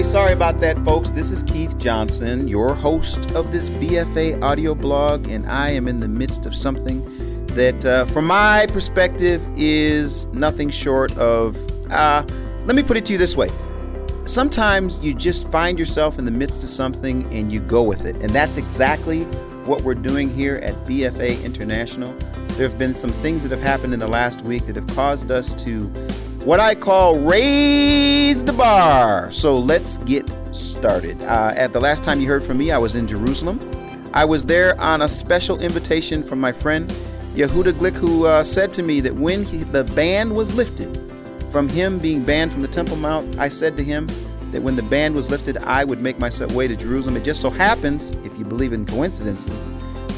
Hey, sorry about that, folks. This is Keith Johnson, your host of this BFA audio blog, and I am in the midst of something that, uh, from my perspective, is nothing short of. Uh, let me put it to you this way. Sometimes you just find yourself in the midst of something and you go with it. And that's exactly what we're doing here at BFA International. There have been some things that have happened in the last week that have caused us to what I call raise the bar. So let's get started. Uh, at the last time you heard from me, I was in Jerusalem. I was there on a special invitation from my friend Yehuda Glick, who uh, said to me that when he, the ban was lifted, from him being banned from the Temple Mount, I said to him that when the ban was lifted, I would make my way to Jerusalem. It just so happens, if you believe in coincidences,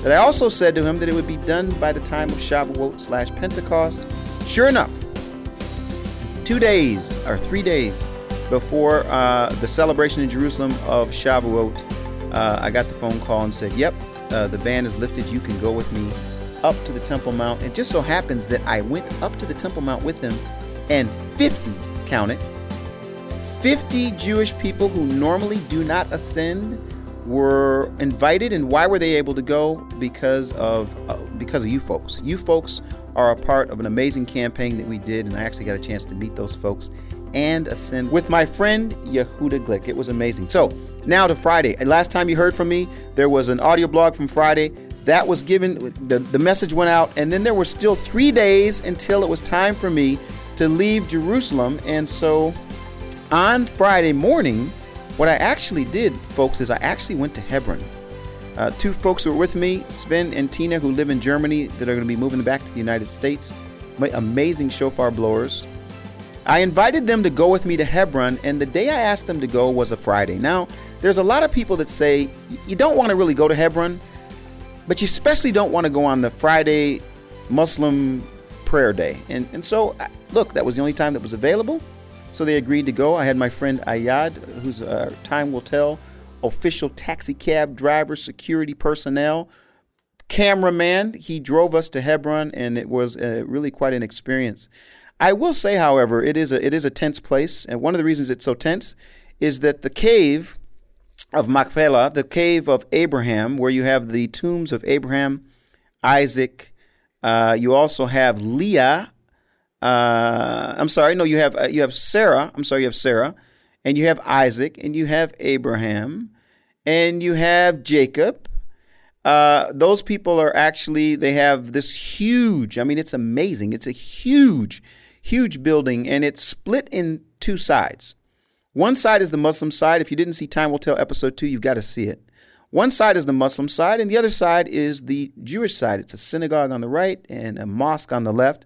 that I also said to him that it would be done by the time of Shavuot slash Pentecost. Sure enough, two days or three days before uh, the celebration in Jerusalem of Shavuot, uh, I got the phone call and said, Yep, uh, the ban is lifted. You can go with me up to the Temple Mount. It just so happens that I went up to the Temple Mount with them, and 50, count it, 50 Jewish people who normally do not ascend were invited and why were they able to go because of uh, because of you folks you folks are a part of an amazing campaign that we did and i actually got a chance to meet those folks and ascend with my friend yehuda glick it was amazing so now to friday last time you heard from me there was an audio blog from friday that was given the, the message went out and then there were still three days until it was time for me to leave Jerusalem. And so on Friday morning, what I actually did, folks, is I actually went to Hebron. Uh, two folks who are with me, Sven and Tina, who live in Germany, that are going to be moving back to the United States. My amazing shofar blowers. I invited them to go with me to Hebron, and the day I asked them to go was a Friday. Now, there's a lot of people that say you don't want to really go to Hebron, but you especially don't want to go on the Friday Muslim prayer day. And, and so, look, that was the only time that was available. So they agreed to go. I had my friend Ayad, whose uh, time will tell, official taxi cab driver, security personnel, cameraman. He drove us to Hebron, and it was uh, really quite an experience. I will say, however, it is a it is a tense place, and one of the reasons it's so tense is that the cave of Machpelah, the cave of Abraham, where you have the tombs of Abraham, Isaac, uh, you also have Leah. Uh, I'm sorry, no, you have uh, you have Sarah. I'm sorry, you have Sarah, and you have Isaac, and you have Abraham, and you have Jacob. Uh, those people are actually they have this huge. I mean, it's amazing. It's a huge, huge building, and it's split in two sides. One side is the Muslim side. If you didn't see Time Will Tell episode two, you've got to see it. One side is the Muslim side, and the other side is the Jewish side. It's a synagogue on the right and a mosque on the left.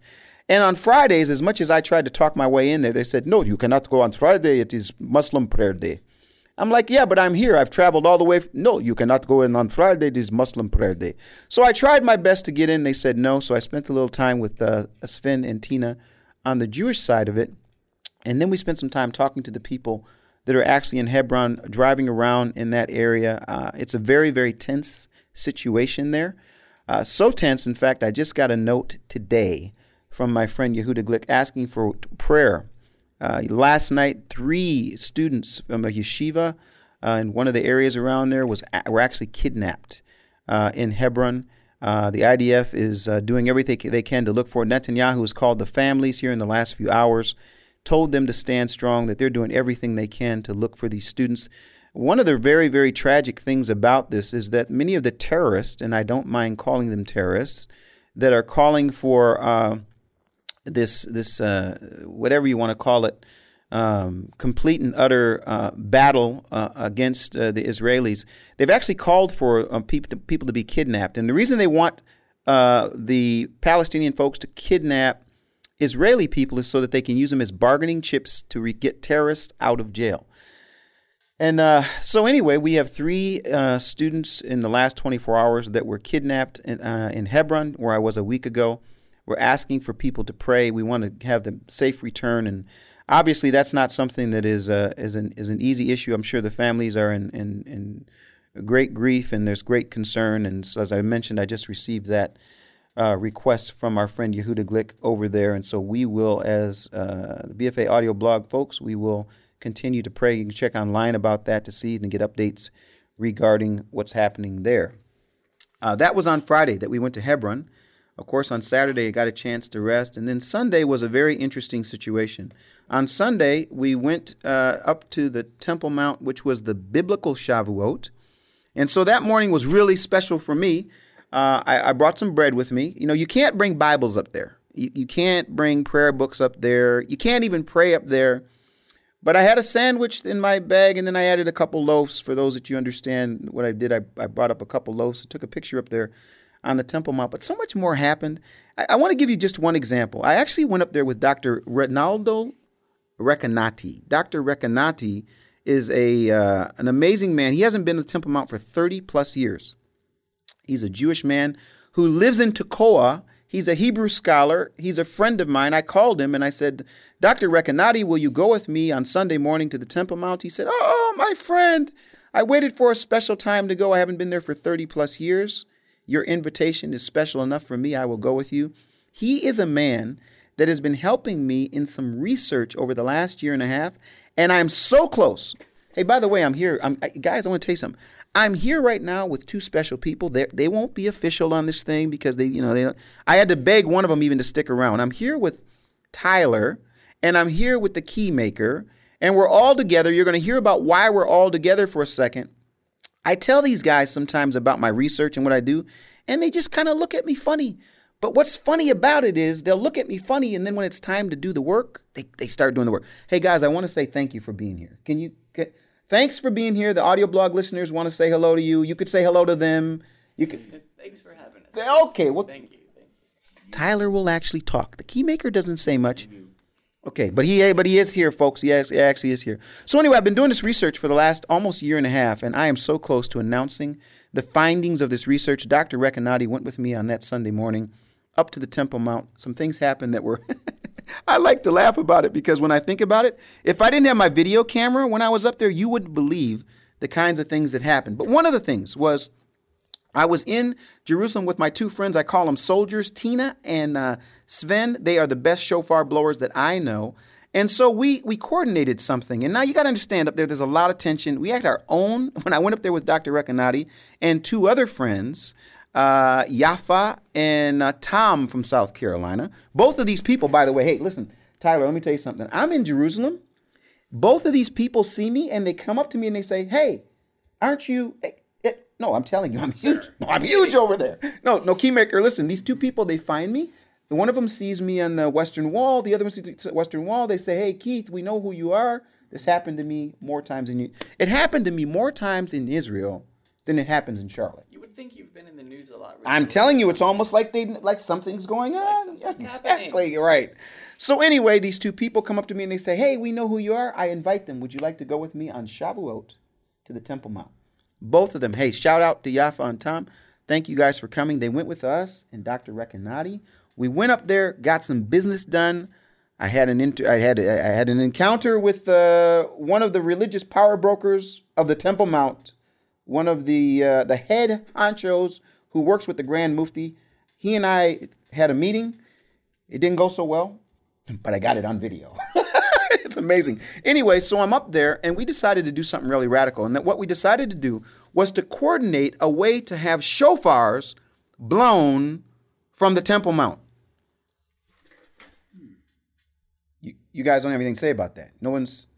And on Fridays, as much as I tried to talk my way in there, they said, No, you cannot go on Friday. It is Muslim prayer day. I'm like, Yeah, but I'm here. I've traveled all the way. No, you cannot go in on Friday. It is Muslim prayer day. So I tried my best to get in. They said no. So I spent a little time with uh, Sven and Tina on the Jewish side of it. And then we spent some time talking to the people that are actually in Hebron, driving around in that area. Uh, it's a very, very tense situation there. Uh, so tense, in fact, I just got a note today from my friend Yehuda Glick asking for prayer. Uh, last night, three students from a yeshiva uh, in one of the areas around there was were actually kidnapped uh, in Hebron. Uh, the IDF is doing everything they can to look for. Netanyahu has called the families here in the last few hours told them to stand strong, that they're doing everything they can to look for these students. One of the very, very tragic things about this is that many of the terrorists, and I don't mind calling them terrorists, that are calling for uh, this, this uh, whatever you want to call it, um, complete and utter uh, battle uh, against uh, the Israelis, they've actually called for um, people, to, people to be kidnapped. And the reason they want uh, the Palestinian folks to kidnap Israeli people is so that they can use them as bargaining chips to re- get terrorists out of jail. And uh, so, anyway, we have three uh, students in the last 24 hours that were kidnapped in, uh, in Hebron, where I was a week ago. We're asking for people to pray. We want to have them safe return. And obviously, that's not something that is, uh, is, an, is an easy issue. I'm sure the families are in, in, in great grief and there's great concern. And so, as I mentioned, I just received that uh, requests from our friend Yehuda Glick over there. And so we will, as uh, the BFA audio blog folks, we will continue to pray. You can check online about that to see and get updates regarding what's happening there. Uh, that was on Friday that we went to Hebron. Of course, on Saturday, I got a chance to rest. And then Sunday was a very interesting situation. On Sunday, we went uh, up to the Temple Mount, which was the biblical Shavuot. And so that morning was really special for me. Uh, I, I, brought some bread with me. You know, you can't bring Bibles up there, you, you can't bring prayer books up there, you can't even pray up there. But I had a sandwich in my bag, and then I added a couple loaves. For those that you understand what I did, I, I brought up a couple loaves. I took a picture up there on the Temple Mount. But so much more happened. I, I want to give you just one example. I actually went up there with Dr. Rinaldo Recanati. Dr. Recanati is a uh, an amazing man. He hasn't been to the Temple Mount for 30 plus years. He's a Jewish man who lives in Tekoa He's a Hebrew scholar. He's a friend of mine. I called him and I said, Dr. Recanati, will you go with me on Sunday morning to the Temple Mount? He said, Oh, my friend, I waited for a special time to go. I haven't been there for 30 plus years. Your invitation is special enough for me. I will go with you. He is a man that has been helping me in some research over the last year and a half, and I'm so close. Hey, by the way, I'm here. I'm, guys, I want to tell you something. I'm here right now with two special people. They they won't be official on this thing because they you know they don't, I had to beg one of them even to stick around. I'm here with Tyler and I'm here with the key maker and we're all together. You're going to hear about why we're all together for a second. I tell these guys sometimes about my research and what I do and they just kind of look at me funny. But what's funny about it is they'll look at me funny and then when it's time to do the work, they, they start doing the work. Hey guys, I want to say thank you for being here. Can you can, Thanks for being here. The audio blog listeners want to say hello to you. You could say hello to them. You could. Thanks for having us. Okay. Well, thank you. Thank you. Tyler will actually talk. The keymaker doesn't say much. Okay, but he but he is here, folks. He actually is here. So anyway, I've been doing this research for the last almost year and a half, and I am so close to announcing the findings of this research. Dr. Recanati went with me on that Sunday morning up to the Temple Mount. Some things happened that were I like to laugh about it because when I think about it, if I didn't have my video camera when I was up there, you wouldn't believe the kinds of things that happened. But one of the things was I was in Jerusalem with my two friends. I call them soldiers, Tina and uh, Sven. They are the best shofar blowers that I know. And so we we coordinated something. And now you got to understand up there, there's a lot of tension. We had our own, when I went up there with Dr. Recanati and two other friends, uh, Yafa and uh, Tom from South Carolina. Both of these people, by the way, hey, listen, Tyler, let me tell you something. I'm in Jerusalem. Both of these people see me and they come up to me and they say, hey, aren't you. No, I'm telling you, I'm huge. No, I'm huge over there. No, no, Keymaker, listen, these two people, they find me. One of them sees me on the Western Wall. The other one sees the Western Wall. They say, hey, Keith, we know who you are. This happened to me more times than you. It happened to me more times in Israel than it happens in Charlotte You would think you've been in the news a lot. Recently. I'm telling you, it's almost like they like something's going on. Like something's exactly, You're right. So anyway, these two people come up to me and they say, "Hey, we know who you are." I invite them. Would you like to go with me on Shavuot to the Temple Mount? Both of them. Hey, shout out to Yafa and Tom. Thank you guys for coming. They went with us and Dr. Recanati. We went up there, got some business done. I had an inter- I had I had an encounter with uh, one of the religious power brokers of the Temple Mount one of the uh, the head honchos who works with the Grand Mufti. He and I had a meeting. It didn't go so well, but I got it on video. it's amazing. Anyway, so I'm up there, and we decided to do something really radical. And that what we decided to do was to coordinate a way to have shofars blown from the Temple Mount. You, you guys don't have anything to say about that. No one's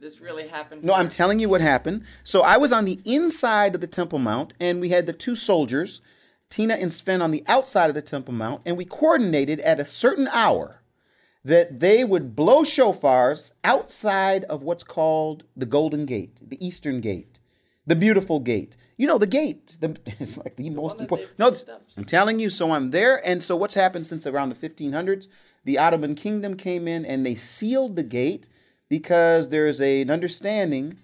this really happened? No, I'm telling you what happened. So I was on the inside of the Temple Mount, and we had the two soldiers, Tina and Sven, on the outside of the Temple Mount, and we coordinated at a certain hour that they would blow shofars outside of what's called the Golden Gate, the Eastern Gate, the beautiful gate. You know, the gate. The, it's like the, the most important. No, I'm telling you. So I'm there. And so what's happened since around the 1500s? The Ottoman Kingdom came in and they sealed the gate because there's a, an understanding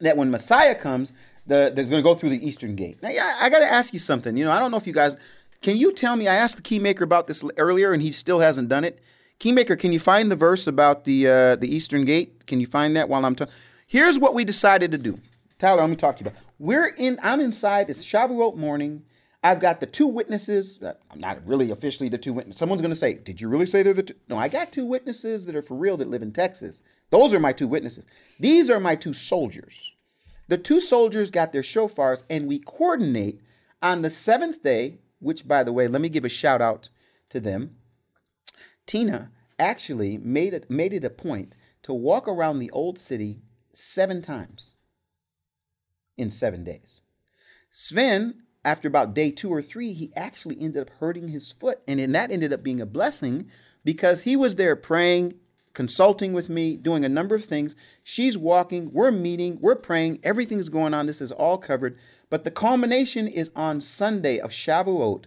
that when Messiah comes, the, there's going to go through the Eastern Gate. Now, I, I got to ask you something. You know, I don't know if you guys can you tell me. I asked the keymaker about this earlier, and he still hasn't done it. Keymaker, can you find the verse about the uh, the Eastern Gate? Can you find that while I'm talking? Here's what we decided to do. Tyler, let me talk to you about. We're in. I'm inside. It's Shavuot morning. I've got the two witnesses. I'm not really officially the two witnesses. Someone's going to say, "Did you really say they're the two? No, I got two witnesses that are for real that live in Texas. Those are my two witnesses. These are my two soldiers. The two soldiers got their shofars, and we coordinate on the seventh day. Which, by the way, let me give a shout out to them. Tina actually made it made it a point to walk around the old city seven times in seven days. Sven, after about day two or three, he actually ended up hurting his foot. And then that ended up being a blessing because he was there praying, consulting with me, doing a number of things. She's walking, we're meeting, we're praying, everything's going on. This is all covered. But the culmination is on Sunday of Shavuot,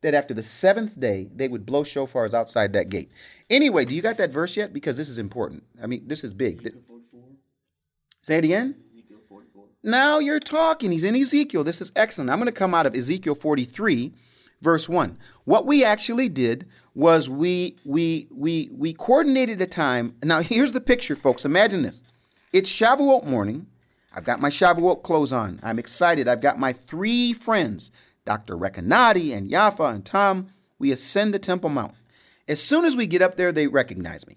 that after the seventh day, they would blow shofars outside that gate. Anyway, do you got that verse yet? Because this is important. I mean, this is big. Say it again. Now you're talking. He's in Ezekiel. This is excellent. I'm going to come out of Ezekiel 43, verse 1. What we actually did was we we we we coordinated a time. Now here's the picture, folks. Imagine this. It's Shavuot morning. I've got my Shavuot clothes on. I'm excited. I've got my three friends, Dr. Recanati and Yafa and Tom. We ascend the Temple Mount. As soon as we get up there, they recognize me.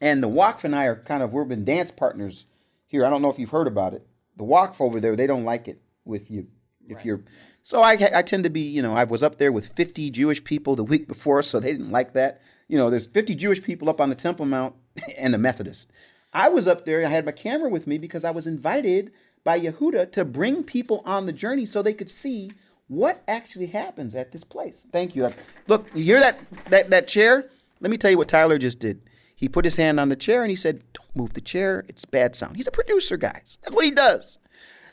And the Wakf and I are kind of, we've been dance partners here. I don't know if you've heard about it. The Wakf over there, they don't like it with you. If Right. you're, so I, I tend to be, you know, I was up there with 50 Jewish people the week before, so they didn't like that. You know, there's 50 Jewish people up on the Temple Mount and a Methodist. I was up there, I had my camera with me because I was invited by Yehuda to bring people on the journey so they could see what actually happens at this place. Thank you. Look, you hear that that that chair? Let me tell you what Tyler just did. He put his hand on the chair and he said, "Don't move the chair. It's bad sound." He's a producer, guys. That's what he does.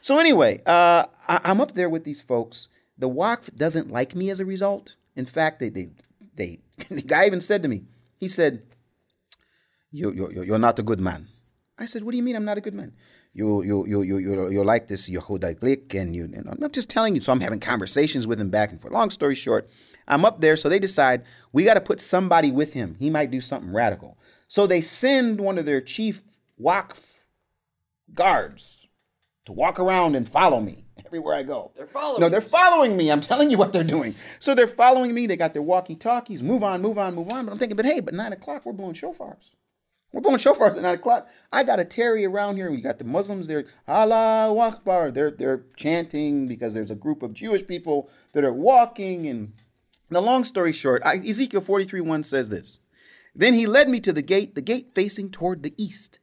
So anyway, uh, I, I'm up there with these folks. The Wakf doesn't like me as a result. In fact, they they they the guy even said to me, he said, you, you, you're not a good man. I said, what do you mean I'm not a good man? You, you, you, you, you, you're like this Yehuda Glick, and you, and I'm just telling you. So I'm having conversations with him back and forth. Long story short, I'm up there, so they decide we got to put somebody with him. He might do something radical. So they send one of their chief Wakf guards to walk around and follow me everywhere I go. They're following No, they're following me. I'm telling you what they're doing. So they're following me. They got their walkie talkies. Move on, move on, move on. But I'm thinking, but hey, but nine o'clock, we're blowing shofars. We're blowing shofars at nine o'clock. I got a Terry around here. And we got the Muslims. They're Allah Akbar. They're they're chanting because there's a group of Jewish people that are walking. And the long story short, I, Ezekiel 43 1 says this. Then he led me to the gate, the gate facing toward the east.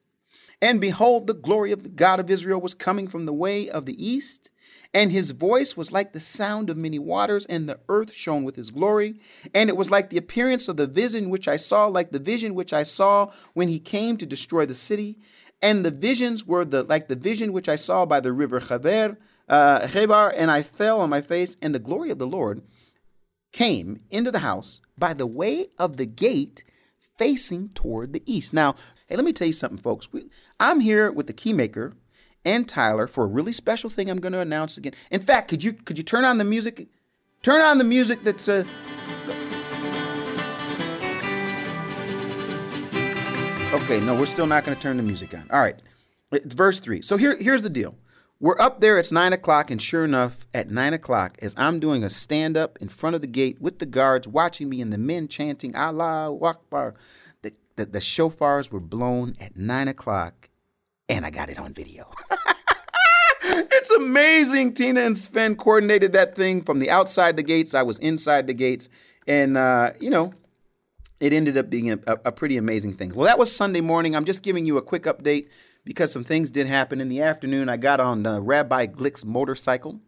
And behold, the glory of the God of Israel was coming from the way of the east. And his voice was like the sound of many waters, and the earth shone with his glory. And it was like the appearance of the vision which I saw, like the vision which I saw when he came to destroy the city. And the visions were the like the vision which I saw by the river Chaver, uh, and I fell on my face, and the glory of the Lord came into the house by the way of the gate facing toward the east. Now, hey, let me tell you something, folks. We, I'm here with the keymaker and Tyler for a really special thing I'm going to announce again. In fact, could you could you turn on the music? Turn on the music that's uh Okay, no, we're still not going to turn the music on. All right, it's verse three. So here, here's the deal. We're up there. It's nine o'clock, and sure enough, at nine o'clock, as I'm doing a stand up in front of the gate with the guards watching me and the men chanting Allah Akbar, the, the, the shofars were blown at nine o'clock, and I got it on video. it's amazing. Tina and Sven coordinated that thing from the outside the gates. I was inside the gates, and uh, you know, it ended up being a, a, pretty amazing thing. Well, that was Sunday morning. I'm just giving you a quick update because some things did happen in the afternoon. I got on uh, Rabbi Glick's motorcycle,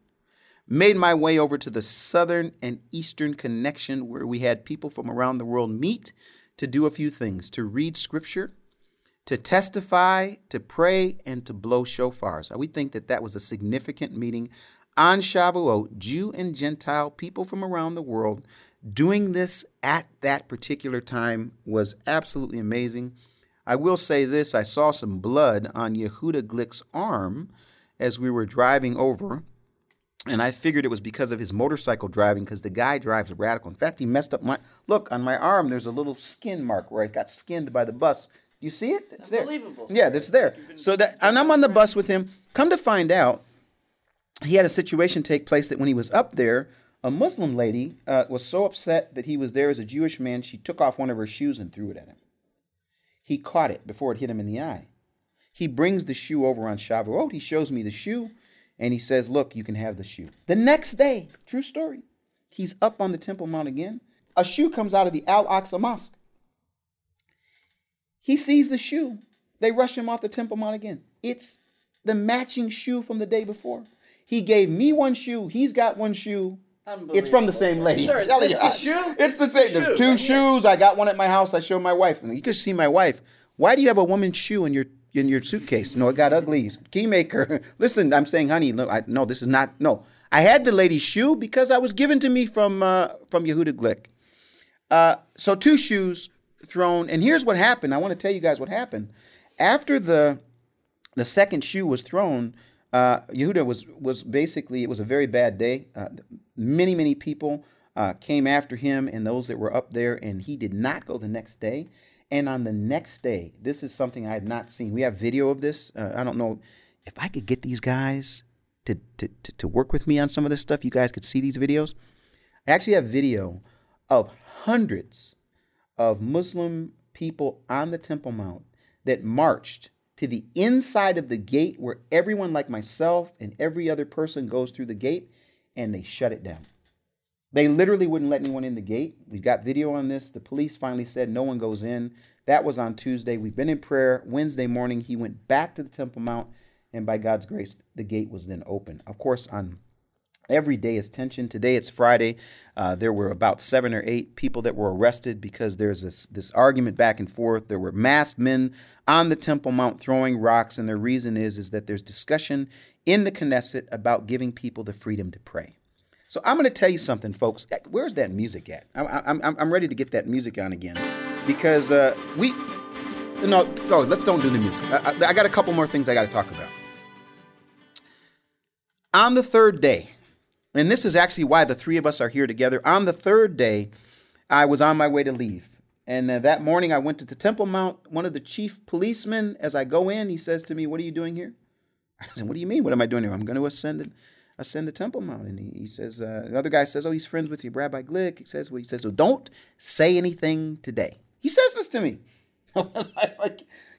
made my way over to the southern and eastern connection where we had people from around the world meet to do a few things to read scripture, to testify, to pray, and to blow shofars. We think that that was a significant meeting on Shavuot, Jew and Gentile people from around the world doing this at that particular time was absolutely amazing. I will say this I saw some blood on Yehuda Glick's arm as we were driving over. And I figured it was because of his motorcycle driving, because the guy drives a radical. In fact, he messed up my look on my arm. There's a little skin mark where I got skinned by the bus. You see it? It's there. unbelievable, Yeah, that's there. So that, and I'm on the bus with him. Come to find out, he had a situation take place that when he was up there A Muslim lady uh, was so upset that he was there as a Jewish man, she took off one of her shoes and threw it at him. He caught it before it hit him in the eye. He brings the shoe over on Shavuot. He shows me the shoe and he says, Look, you can have the shoe. The next day, true story, he's up on the Temple Mount again. A shoe comes out of the Al Aqsa Mosque. He sees the shoe. They rush him off the Temple Mount again. It's the matching shoe from the day before. He gave me one shoe. He's got one shoe. It's from the same lady. Sir, Telling it's you, the shoe? It's the same. There's two right here. shoes. I got one at my house. I showed my wife. And you can see my wife. Why do you have a woman's shoe in your in your suitcase? No, it got ugly. Keymaker. Listen, I'm saying, honey, no, I, no, this is not. No, I had the lady's shoe because I was given to me from uh, from Yehuda Glick. Uh, so two shoes thrown, and here's what happened. I want to tell you guys what happened after the the second shoe was thrown. Uh, Yehuda was was basically it was a very bad day. Uh, many many people uh, came after him and those that were up there, and he did not go the next day. And on the next day, this is something I have not seen. We have video of this. Uh, I don't know if I could get these guys to, to to to work with me on some of this stuff. You guys could see these videos. I actually have video of hundreds of Muslim people on the Temple Mount that marched to the inside of the gate where everyone, like myself and every other person, goes through the gate and they shut it down. They literally wouldn't let anyone in the gate. We've got video on this. The police finally said no one goes in. That was on Tuesday. We've been in prayer. Wednesday morning, he went back to the Temple Mount, and by God's grace, the gate was then open. Of course, on Every day is tension. Today it's Friday. Uh, there were about seven or eight people that were arrested because there's this, this argument back and forth. There were masked men on the Temple Mount throwing rocks, and the reason is is that there's discussion in the Knesset about giving people the freedom to pray. So I'm going to tell you something, folks. Where's that music at? I'm, I'm, I'm ready to get that music on again because uh, we. No, go. Let's don't do the music. I, I, I got a couple more things I got to talk about. On the third day, and this is actually why the three of us are here together. On the third day, I was on my way to leave. And uh, that morning, I went to the Temple Mount. One of the chief policemen, as I go in, he says to me, What are you doing here? I said, What do you mean? What am I doing here? I'm going to ascend the, ascend the Temple Mount. And he, he says, uh, The other guy says, Oh, he's friends with you, Rabbi Glick. He says, Well, he says, So don't say anything today. He says this to me.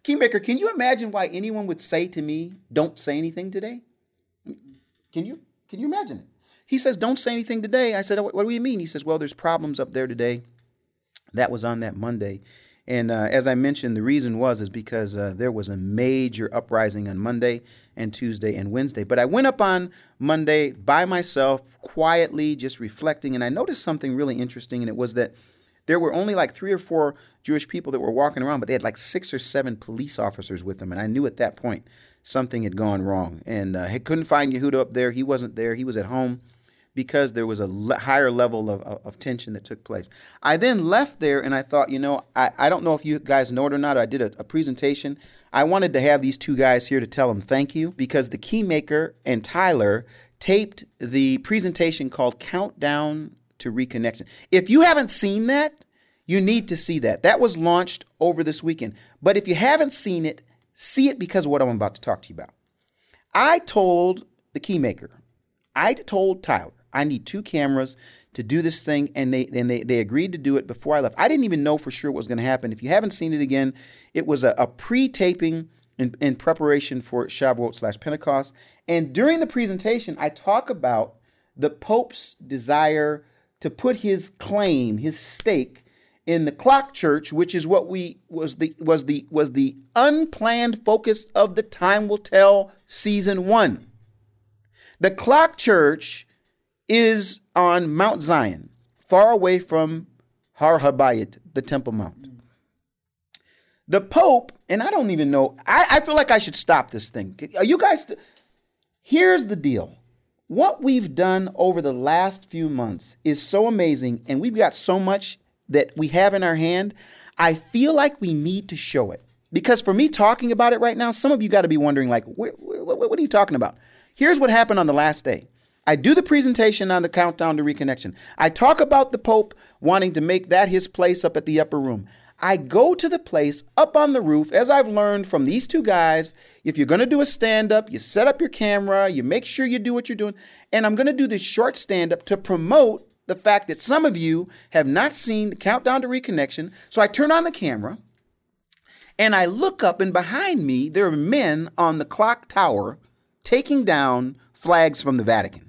Keymaker, can you imagine why anyone would say to me, Don't say anything today? Can you? Can you imagine it? He says, Don't say anything today. I said, What, what do you mean? He says, Well, there's problems up there today. That was on that Monday. And uh, as I mentioned, the reason was is because uh, there was a major uprising on Monday and Tuesday and Wednesday. But I went up on Monday by myself, quietly, just reflecting, and I noticed something really interesting, and it was that there were only like three or four Jewish people that were walking around, but they had like six or seven police officers with them, and I knew at that point something had gone wrong. And uh, I couldn't find Yehuda up there; he wasn't there; he was at home because there was a le- higher level of, of, of, tension that took place. I then left there and I thought, you know, I, I don't know if you guys know it or not. I did a, a presentation. I wanted to have these two guys here to tell them thank you because the Keymaker and Tyler taped the presentation called Countdown to Reconnection. If you haven't seen that, you need to see that. That was launched over this weekend. But if you haven't seen it, see it because of what I'm about to talk to you about. I told the Keymaker, I told Tyler, I need two cameras to do this thing, and they and they, they agreed to do it before I left. I didn't even know for sure what was going to happen. If you haven't seen it again, it was a, a pre-taping in, in preparation for Shavuot slash Pentecost. And during the presentation, I talk about the Pope's desire to put his claim, his stake, in the clock church, which is what we was the was the was the unplanned focus of the time will tell season one. The clock church is on Mount Zion, far away from Har Habayit, the Temple Mount. The Pope, and I don't even know, I, I feel like I should stop this thing. Are you guys, here's the deal. What we've done over the last few months is so amazing, and we've got so much that we have in our hand. I feel like we need to show it. Because for me talking about it right now, some of you got to be wondering, like, what, what, what are you talking about? Here's what happened on the last day. I do the presentation on the countdown to reconnection. I talk about the Pope wanting to make that his place up at the upper room. I go to the place up on the roof, as I've learned from these two guys. If you're going to do a stand up, you set up your camera, you make sure you do what you're doing. And I'm going to do this short stand up to promote the fact that some of you have not seen the Countdown to Reconnection. So I turn on the camera and I look up, and behind me, there are men on the clock tower taking down flags from the Vatican.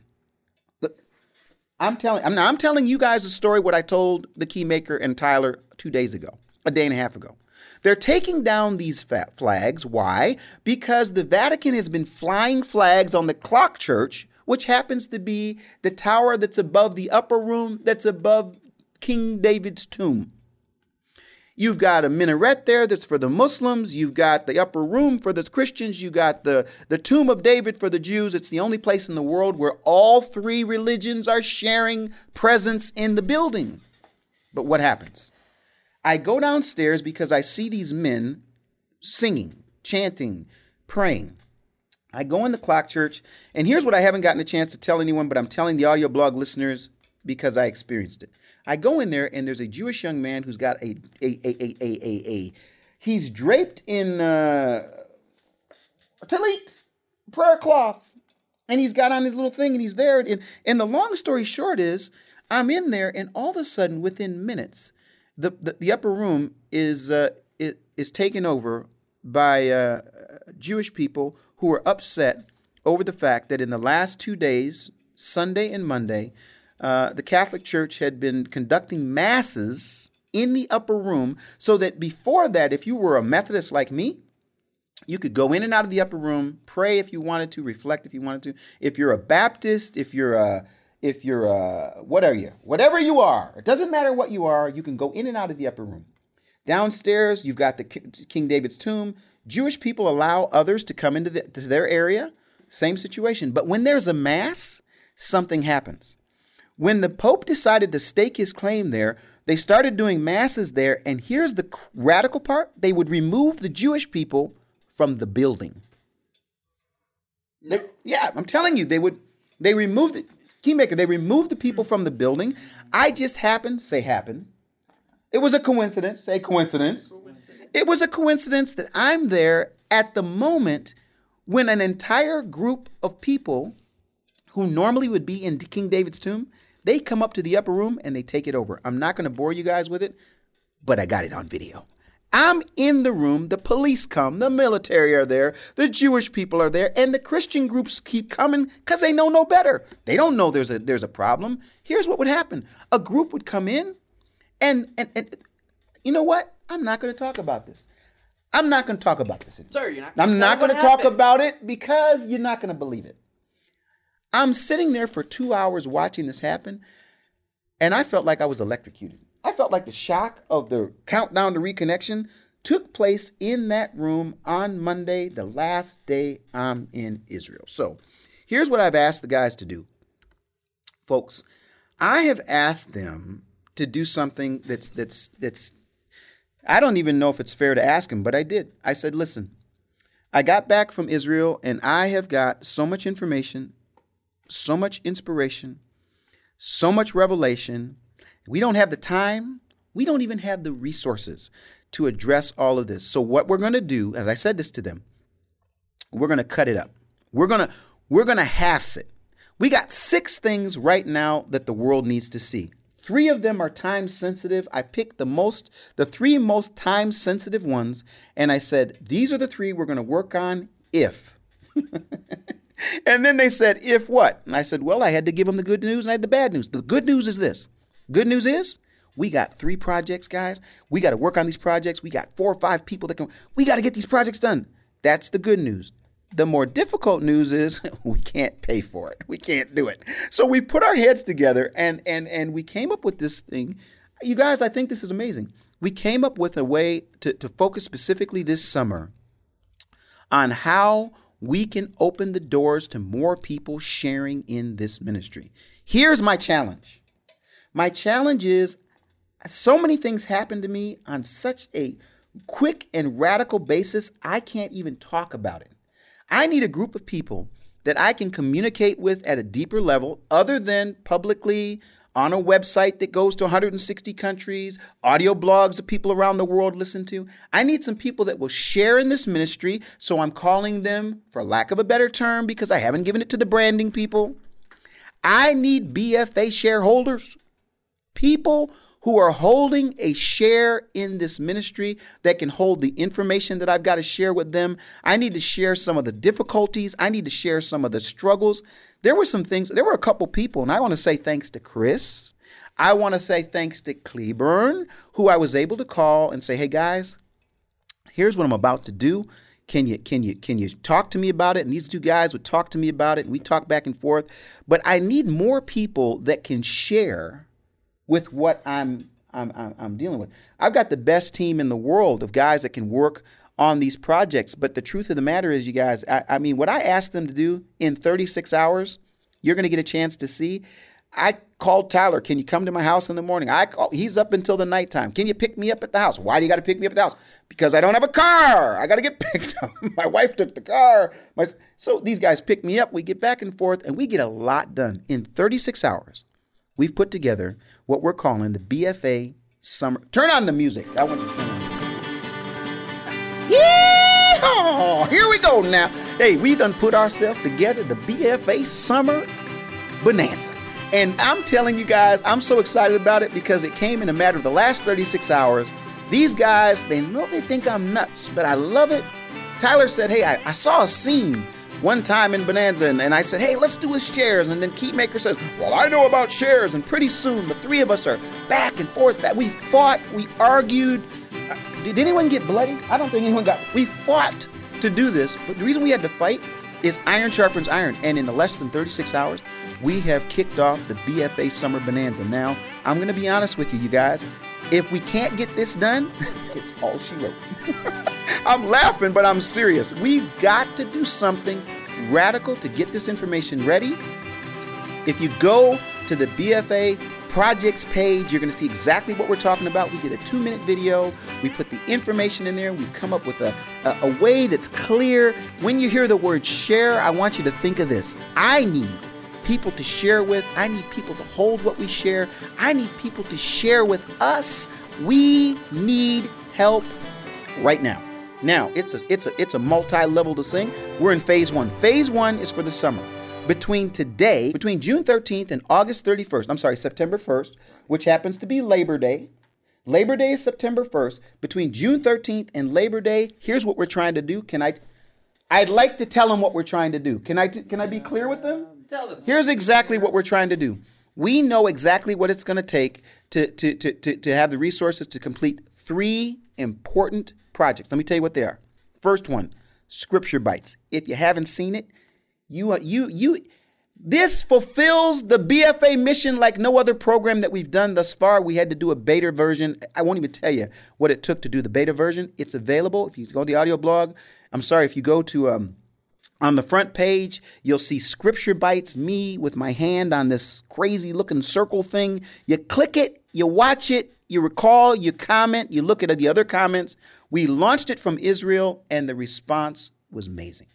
I'm telling, I'm, I'm telling you guys a story what I told the keymaker and Tyler two days ago, a day and a half ago. They're taking down these flags. Why? Because the Vatican has been flying flags on the clock church, which happens to be the tower that's above the upper room that's above King David's tomb. You've got a minaret there that's for the Muslims. You've got the upper room for the Christians. You've got the, the tomb of David for the Jews. It's the only place in the world where all three religions are sharing presence in the building. But what happens? I go downstairs because I see these men singing, chanting, praying. I go in the clock church, and here's what I haven't gotten a chance to tell anyone, but I'm telling the audio blog listeners because I experienced it. I go in there and there's a Jewish young man who's got a a a a a a, a. he's draped in uh, talit, prayer cloth, and he's got on his little thing and he's there. And, and the long story short is, I'm in there and all of a sudden, within minutes, the the, the upper room is uh, taken over by uh, Jewish people who are upset over the fact that in the last two days, Sunday and Monday, uh, the Catholic Church had been conducting masses in the upper room so that before that, if you were a Methodist like me, you could go in and out of the upper room, pray if you wanted to, reflect if you wanted to. If you're a Baptist, if you're a if you're a what are you? Whatever you are, it doesn't matter what you are, you can go in and out of the upper room. Downstairs, you've got the King David's tomb. Jewish people allow others to come into the, their area. Same situation. But when there's a mass, something happens. When the Pope decided to stake his claim there, they started doing masses there, and here's the radical part they would remove the Jewish people from the building. They, yeah, I'm telling you, they would. They removed it. Keymaker, they removed the people from the building. I just happened, say happened. It was a coincidence, say coincidence. It was a coincidence that I'm there at the moment when an entire group of people who normally would be in King David's tomb they come up to the upper room and they take it over. I'm not going to bore you guys with it, but I got it on video. I'm in the room, the police come, the military are there, the Jewish people are there, and the Christian groups keep coming because they know no better. They don't know there's a there's a problem. Here's what would happen. A group would come in and and, and you know what? I'm not going to talk about this. I'm not going to talk about this. Anymore. Sir, you're not I'm not going to talk about it because you're not going to believe it. I'm sitting there for two hours watching this happen, and I felt like I was electrocuted. I felt like the shock of the countdown to reconnection took place in that room on Monday, the last day I'm in Israel. So here's what I've asked the guys to do. Folks, I have asked them to do something that's that's that's I don't even know if it's fair to ask them, but I did. I said, "Listen, I got back from Israel and I have got so much information so much inspiration, so much revelation. We don't have the time, we don't even have the resources to address all of this. So what we're going to do, as I said this to them, we're going to cut it up. We're going to we're going to halves it. We got six things right now that the world needs to see. Three of them are time sensitive. I picked the most, the three most time sensitive ones, and I said, these are the three we're going to work on if. and then they said, if what? And I said, well, I had to give them the good news and I had the bad news. The good news is this. Good news is we got three projects, guys. We got to work on these projects. We got four or five people that can, we got to get these projects done. That's the good news. The more difficult news is we can't pay for it. We can't do it. So we put our heads together and and and we came up with this thing. You guys, I think this is amazing. We came up with a way to, to focus specifically this summer on how we can open the doors to more people sharing in this ministry. Here's my challenge my challenge is so many things happen to me on such a quick and radical basis, I can't even talk about it. I need a group of people that I can communicate with at a deeper level other than publicly on a website that goes to 160 countries, audio blogs that people around the world listen to. I need some people that will share in this ministry. So I'm calling them, for lack of a better term, because I haven't given it to the branding people. I need BFA shareholders, people who are holding a share in this ministry that can hold the information that I've got to share with them. I need to share some of the difficulties. I need to share some of the struggles. There were some things, there were a couple people, and I want to say thanks to Chris. I want to say thanks to Cleburne, who I was able to call and say, hey guys, here's what I'm about to do. Can you can you can you talk to me about it? And these two guys would talk to me about it, and we talk back and forth. But I need more people that can share with what I'm, I'm, I'm, I'm dealing with. I've got the best team in the world of guys that can work on these projects. But the truth of the matter is, you guys, I, I mean, what I asked them to do in 36 hours, you're going to get a chance to see. I called Tyler. Can you come to my house in the morning? I call, he's up until the nighttime. Can you pick me up at the house? Why do you got to pick me up at the house? Because I don't have a car. I got to get picked up. my wife took the car. My, so these guys pick me up. We get back and forth, and we get a lot done in 36 hours. We've put together what we're calling the BFA Summer. Turn on the music. I want you to turn on. Yeah! Here we go now. Hey, we done put ourselves together, the BFA Summer Bonanza. And I'm telling you guys, I'm so excited about it because it came in a matter of the last 36 hours. These guys, they know they think I'm nuts, but I love it. Tyler said, Hey, I, I saw a scene one time in Bonanza, and, and, I said, hey, let's do a shares. And then Keymaker says, well, I know about shares. And pretty soon, the three of us are back and forth. Back. We fought, we argued. Uh, did anyone get bloody? I don't think anyone got. We fought to do this, but the reason we had to fight is iron sharpens iron. And in the less than 36 hours, we have kicked off the BFA Summer Bonanza. Now, I'm going to be honest with you, you guys. If we can't get this done, it's all she wrote. I'm laughing, but I'm serious. We've got to do something radical to get this information ready. If you go to the BFA projects page, you're going to see exactly what we're talking about. We did a two minute video. We put the information in there. We've come up with a, a, a way that's clear. When you hear the word share, I want you to think of this. I need people to share with. I need people to hold what we share. I need people to share with us. We need help right now. Now, it's a it's a it's a multi-level to sing. We're in phase 1. Phase 1 is for the summer. Between today, between June 13th and August 31st, I'm sorry, September 1st, which happens to be Labor Day. Labor Day is September 1st. Between June 13th and Labor Day, here's what we're trying to do. Can I I'd like to tell them what we're trying to do. Can I can I be clear with them? Tell them. Here's exactly what we're trying to do. We know exactly what it's going to take to, to, to, to, to have the resources to complete three important projects. Let me tell you what they are. First one, Scripture Bites. If you haven't seen it, you you you this fulfills the BFA mission like no other program that we've done thus far. We had to do a beta version. I won't even tell you what it took to do the beta version. It's available if you go to the audio blog. I'm sorry if you go to um, on the front page, you'll see Scripture Bites, me with my hand on this crazy looking circle thing. You click it, you watch it, you recall, you comment, you look at the other comments. We launched it from Israel, and the response was amazing.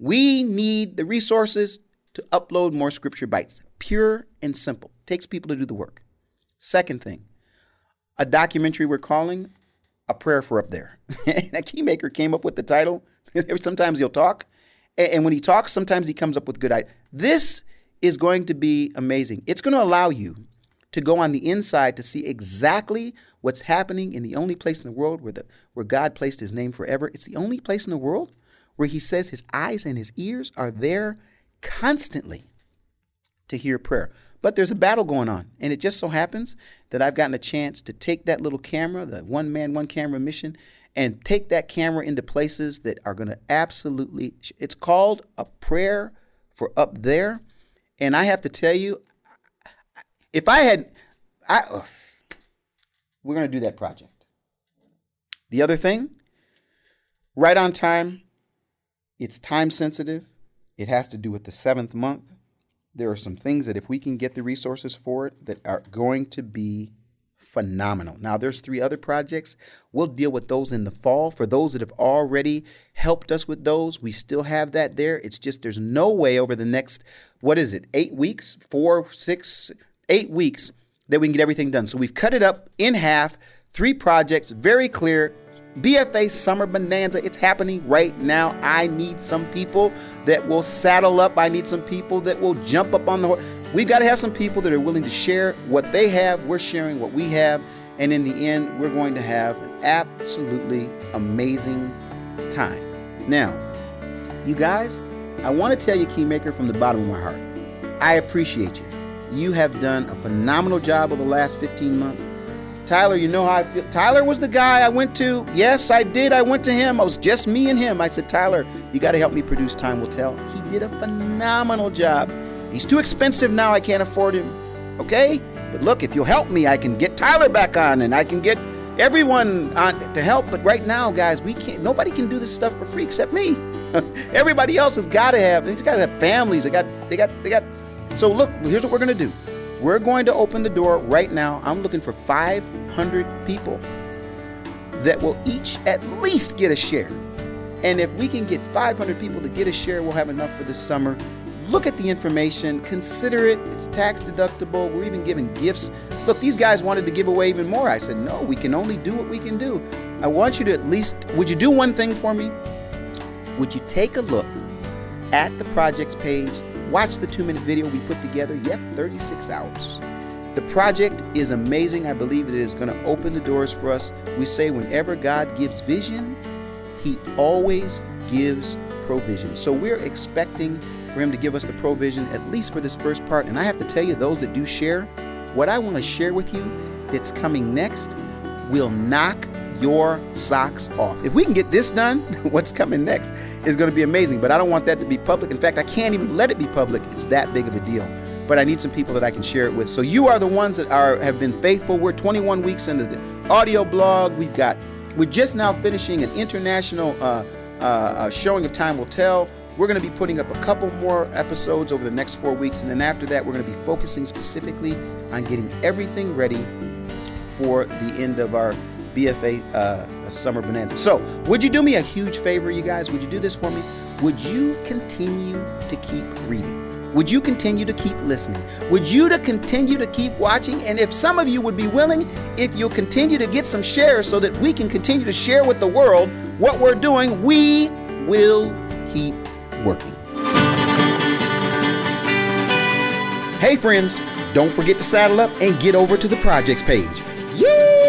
We need the resources to upload more Scripture Bites. Pure and simple. Takes people to do the work. Second thing, a documentary we're calling A Prayer for Up There. a keymaker came up with the title. Sometimes he'll talk and when he talks, sometimes he comes up with good ideas. This is going to be amazing. It's going to allow you to go on the inside to see exactly what's happening in the only place in the world where the where God placed his name forever. It's the only place in the world where he says his eyes and his ears are there constantly to hear prayer. But there's a battle going on, and it just so happens that I've gotten a chance to take that little camera, the one man, one camera mission, and take that camera into places that are going to absolutely it's called a prayer for up there and i have to tell you if i had i ugh, we're going to do that project the other thing right on time it's time sensitive it has to do with the seventh month there are some things that if we can get the resources for it that are going to be phenomenal. Now, there's three other projects. We'll deal with those in the fall. For those that have already helped us with those, we still have that there. It's just there's no way over the next, what is it, eight weeks, four, six, eight weeks that we can get everything done. So we've cut it up in half, three projects, very clear. BFA Summer Bonanza, it's happening right now. I need some people that will saddle up. I need some people that will jump up on the horse. We've got to have some people that are willing to share what they have. We're sharing what we have. And in the end, we're going to have an absolutely amazing time. Now, you guys, I want to tell you, Keymaker, from the bottom of my heart, I appreciate you. You have done a phenomenal job over the last 15 months. Tyler, you know how I feel. Tyler was the guy I went to. Yes, I did. I went to him. I was just me and him. I said, Tyler, you got to help me produce Time Will Tell. He did a phenomenal job. He's too expensive now. I can't afford him. Okay? But look, if you'll help me, I can get Tyler back on and I can get everyone on to help. But right now, guys, we can't. Nobody can do this stuff for free except me. Everybody else has got to have. They got to have families. They got. They got. They got. So look, here's what we're gonna do. We're going to open the door right now. I'm looking for 500 people that will each at least get a share. And if we can get 500 people to get a share, we'll have enough for this summer. Look at the information, consider it. It's tax deductible. We're even giving gifts. Look, these guys wanted to give away even more. I said, no, we can only do what we can do. I want you to at least, would you do one thing for me? Would you take a look at the projects page Watch the two minute video we put together. Yep, 36 hours. The project is amazing. I believe it is going to open the doors for us. We say whenever God gives vision, He always gives provision. So we're expecting for Him to give us the provision, at least for this first part. And I have to tell you, those that do share, what I want to share with you that's coming next will knock your socks off. If we can get this done, what's coming next is going to be amazing. But I don't want that to be public. In fact, I can't even let it be public. It's that big of a deal. But I need some people that I can share it with. So you are the ones that are have been faithful. We're 21 weeks into the audio blog. We've got we're just now finishing an international uh, uh, uh, showing of Time Will Tell. We're going to be putting up a couple more episodes over the next four weeks, and then after that, we're going to be focusing specifically on getting everything ready for the end of our BFA uh, Summer Bonanza. So, would you do me a huge favor, you guys? Would you do this for me? Would you continue to keep reading? Would you continue to keep listening? Would you to continue to keep watching? And if some of you would be willing, if you'll continue to get some shares so that we can continue to share with the world what we're doing, we will keep working. Hey friends, don't forget to saddle up and get over to the projects page. Yeah!